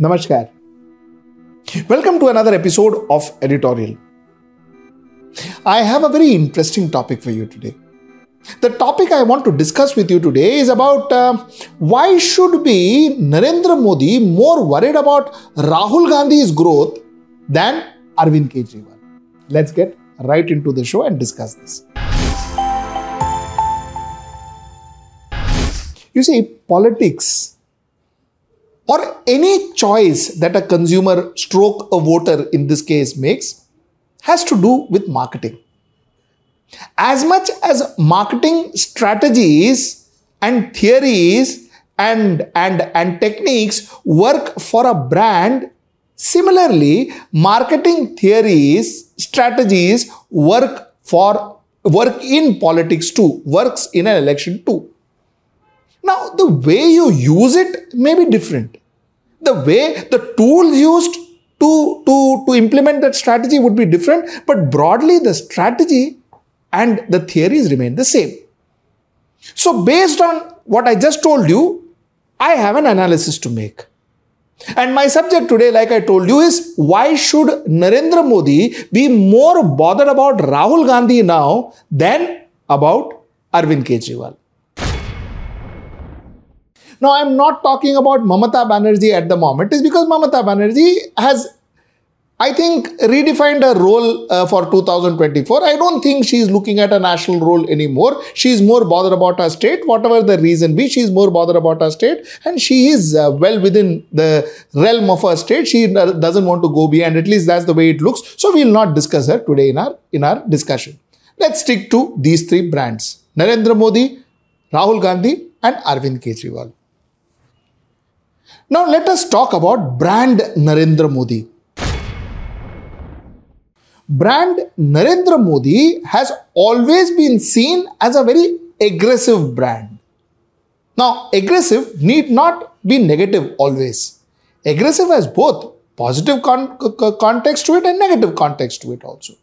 Namaskar. Welcome to another episode of Editorial. I have a very interesting topic for you today. The topic I want to discuss with you today is about uh, why should be Narendra Modi more worried about Rahul Gandhi's growth than Arvind Kejriwal. Let's get right into the show and discuss this. You see, politics or any choice that a consumer stroke a voter in this case makes has to do with marketing. As much as marketing strategies and theories and, and, and techniques work for a brand, similarly, marketing theories, strategies work for work in politics too, works in an election too. Now, the way you use it may be different. The way the tools used to, to, to implement that strategy would be different, but broadly, the strategy and the theories remain the same. So, based on what I just told you, I have an analysis to make. And my subject today, like I told you, is why should Narendra Modi be more bothered about Rahul Gandhi now than about Arvind Kejriwal? Now, I'm not talking about Mamata Banerjee at the moment, it's because Mamata Banerjee has, I think, redefined her role uh, for 2024. I don't think she's looking at a national role anymore. She's more bothered about her state, whatever the reason be, she's more bothered about her state, and she is uh, well within the realm of her state. She doesn't want to go beyond, at least that's the way it looks. So, we'll not discuss her today in our, in our discussion. Let's stick to these three brands Narendra Modi, Rahul Gandhi, and Arvind Kejriwal. Now let us talk about brand Narendra Modi. Brand Narendra Modi has always been seen as a very aggressive brand. Now, aggressive need not be negative always. Aggressive has both positive con- context to it and negative context to it also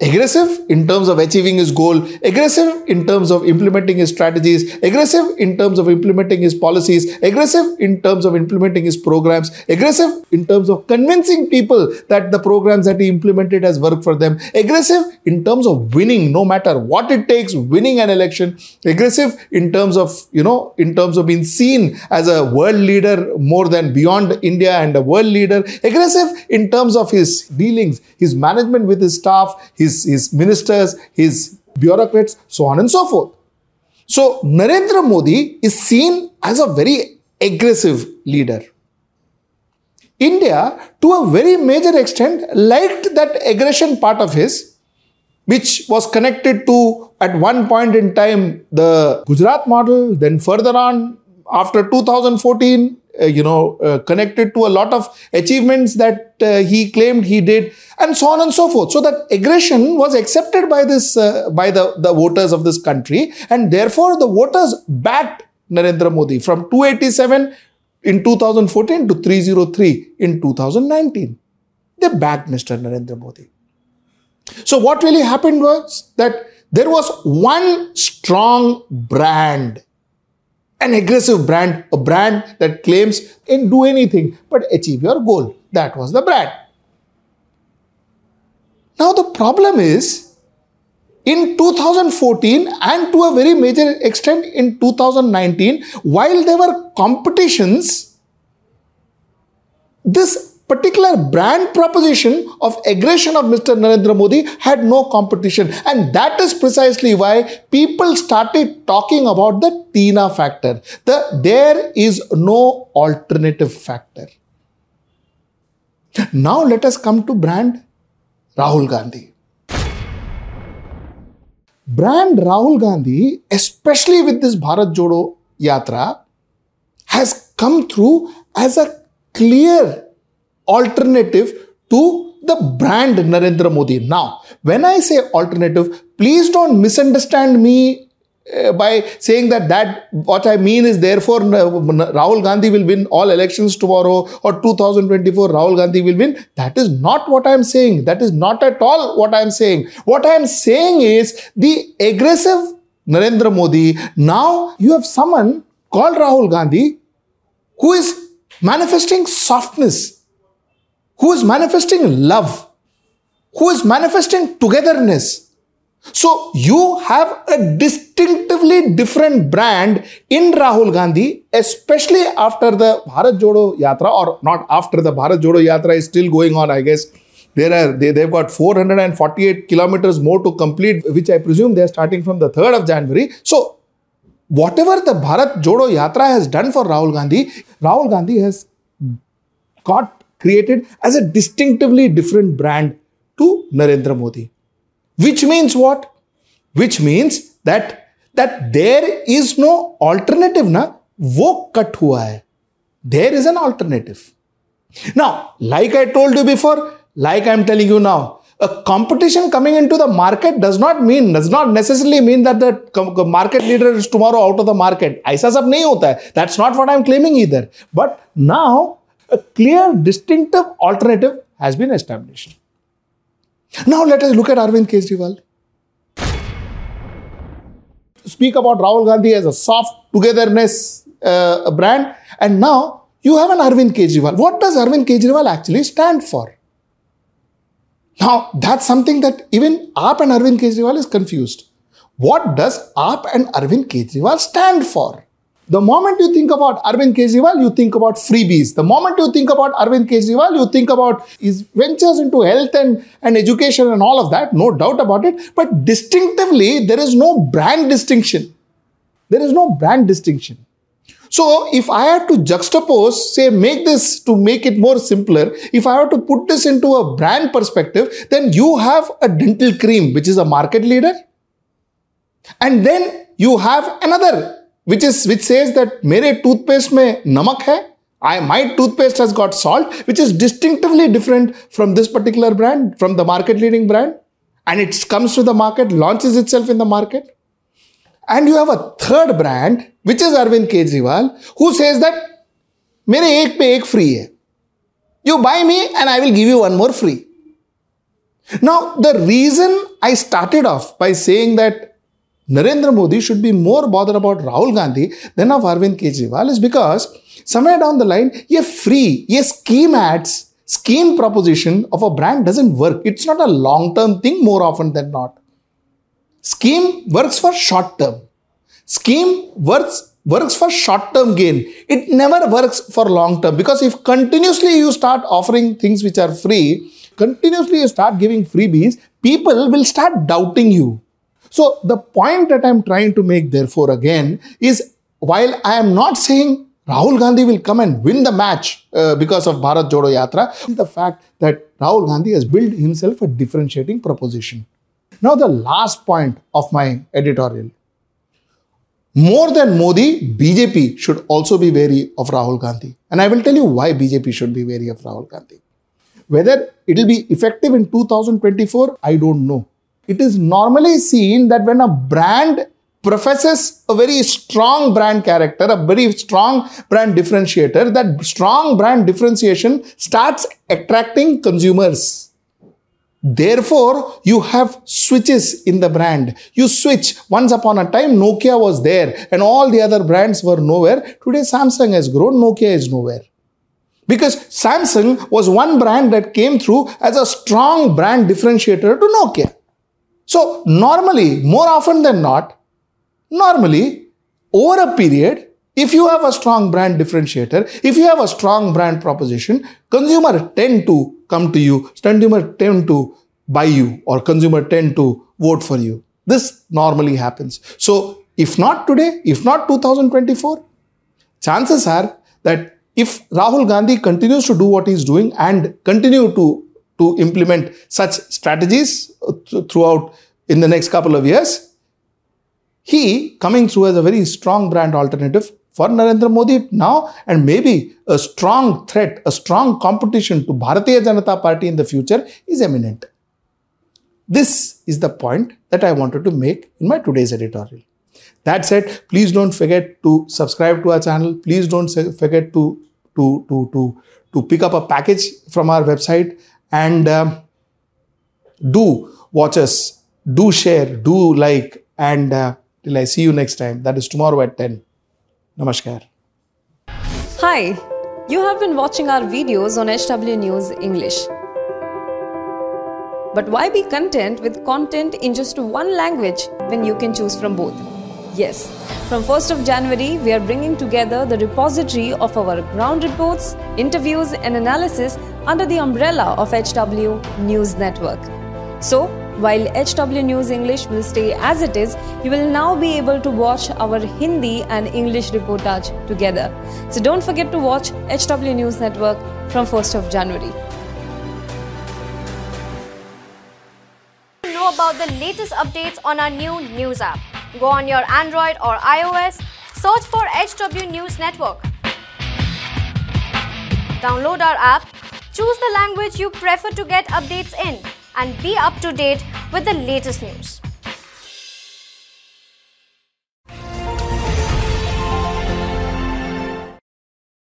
aggressive in terms of achieving his goal, aggressive in terms of implementing his strategies, aggressive in terms of implementing his policies, aggressive in terms of implementing his programs, aggressive in terms of convincing people that the programs that he implemented has worked for them, aggressive in terms of winning no matter what it takes, winning an election, aggressive in terms of, you know, in terms of being seen as a world leader more than beyond India and a world leader, aggressive in terms of his dealings, his management with his staff, his his, his ministers, his bureaucrats, so on and so forth. So Narendra Modi is seen as a very aggressive leader. India, to a very major extent, liked that aggression part of his, which was connected to, at one point in time, the Gujarat model, then further on, after 2014, uh, you know, uh, connected to a lot of achievements that uh, he claimed he did, and so on and so forth. So that aggression was accepted by this, uh, by the, the voters of this country, and therefore the voters backed Narendra Modi from 287 in 2014 to 303 in 2019. They backed Mr. Narendra Modi. So what really happened was that there was one strong brand an aggressive brand, a brand that claims can do anything but achieve your goal. That was the brand. Now, the problem is in 2014 and to a very major extent in 2019, while there were competitions, this particular brand proposition of aggression of Mr. Narendra Modi had no competition. And that is precisely why people started talking about the Tina factor. The, there is no alternative factor. Now let us come to brand Rahul Gandhi. Brand Rahul Gandhi, especially with this Bharat Jodo Yatra, has come through as a clear alternative to the brand Narendra Modi. Now, when I say alternative, please don't misunderstand me uh, by saying that that what I mean is therefore Rahul Gandhi will win all elections tomorrow or 2024 Rahul Gandhi will win. That is not what I am saying. That is not at all what I am saying. What I am saying is the aggressive Narendra Modi. Now you have someone called Rahul Gandhi who is manifesting softness, who is manifesting love, who is manifesting togetherness. So you have a distinctively different brand in Rahul Gandhi, especially after the Bharat Jodo Yatra, or not after the Bharat Jodo Yatra is still going on, I guess. There are they, they've got 448 kilometers more to complete, which I presume they are starting from the 3rd of January. So whatever the Bharat Jodo Yatra has done for Rahul Gandhi, Rahul Gandhi has got created as a distinctively different brand to Narendra Modi. Which means what? Which means that that there is no alternative na wo cut hua hai. There is an alternative. Now, like I told you before, like I'm telling you now, a competition coming into the market does not mean does not necessarily mean that the market leader is tomorrow out of the market aisa that's not what i'm claiming either but now a clear distinctive alternative has been established. Now let us look at arvind kejriwal. Speak about rahul gandhi as a soft togetherness uh, brand. And now you have an arvind kejriwal. What does arvind kejriwal actually stand for? Now, that's something that even AAP and Arvind Kejriwal is confused. What does AAP and Arvind Kejriwal stand for? The moment you think about Arvind Kejriwal, you think about freebies. The moment you think about Arvind Kejriwal, you think about his ventures into health and, and education and all of that, no doubt about it. But distinctively, there is no brand distinction. There is no brand distinction. So if I have to juxtapose, say, make this to make it more simpler, if I have to put this into a brand perspective, then you have a dental cream, which is a market leader. And then you have another, which is which says that mere toothpaste mein namak hai I, my toothpaste has got salt, which is distinctively different from this particular brand, from the market leading brand. And it comes to the market, launches itself in the market. And you have a third brand, which is Arvind Kejriwal, who says that, mere ek pe ek free hai. You buy me and I will give you one more free. Now, the reason I started off by saying that Narendra Modi should be more bothered about Rahul Gandhi than of Arvind Kejriwal is because somewhere down the line, a free, a scheme ads, scheme proposition of a brand doesn't work. It's not a long term thing more often than not. Scheme works for short term. Scheme works works for short term gain. It never works for long term because if continuously you start offering things which are free, continuously you start giving freebies, people will start doubting you. So the point that I'm trying to make therefore again is while I am not saying Rahul Gandhi will come and win the match uh, because of Bharat Jodo Yatra, is the fact that Rahul Gandhi has built himself a differentiating proposition. Now, the last point of my editorial. More than Modi, BJP should also be wary of Rahul Gandhi. And I will tell you why BJP should be wary of Rahul Gandhi. Whether it will be effective in 2024, I don't know. It is normally seen that when a brand professes a very strong brand character, a very strong brand differentiator, that strong brand differentiation starts attracting consumers. Therefore, you have switches in the brand. You switch. Once upon a time, Nokia was there and all the other brands were nowhere. Today, Samsung has grown, Nokia is nowhere. Because Samsung was one brand that came through as a strong brand differentiator to Nokia. So, normally, more often than not, normally, over a period, if you have a strong brand differentiator, if you have a strong brand proposition, consumer tend to come to you, consumer tend to buy you or consumer tend to vote for you. This normally happens. So if not today, if not 2024, chances are that if Rahul Gandhi continues to do what he's doing and continue to, to implement such strategies throughout in the next couple of years, he coming through as a very strong brand alternative for Narendra Modi now and maybe a strong threat, a strong competition to Bharatiya Janata Party in the future is imminent. This is the point that I wanted to make in my today's editorial. That said, please don't forget to subscribe to our channel. Please don't forget to to to to to pick up a package from our website and um, do watch us, do share, do like, and uh, till I see you next time. That is tomorrow at 10. Namaskar. Hi. You have been watching our videos on HW News English. But why be content with content in just one language when you can choose from both? Yes, from 1st of January, we are bringing together the repository of our ground reports, interviews, and analysis under the umbrella of HW News Network. So, while HW News English will stay as it is, you will now be able to watch our Hindi and English reportage together. So don't forget to watch HW News Network from 1st of January. Know about the latest updates on our new news app. Go on your Android or iOS, search for HW News Network. Download our app, choose the language you prefer to get updates in, and be up to date with the latest news.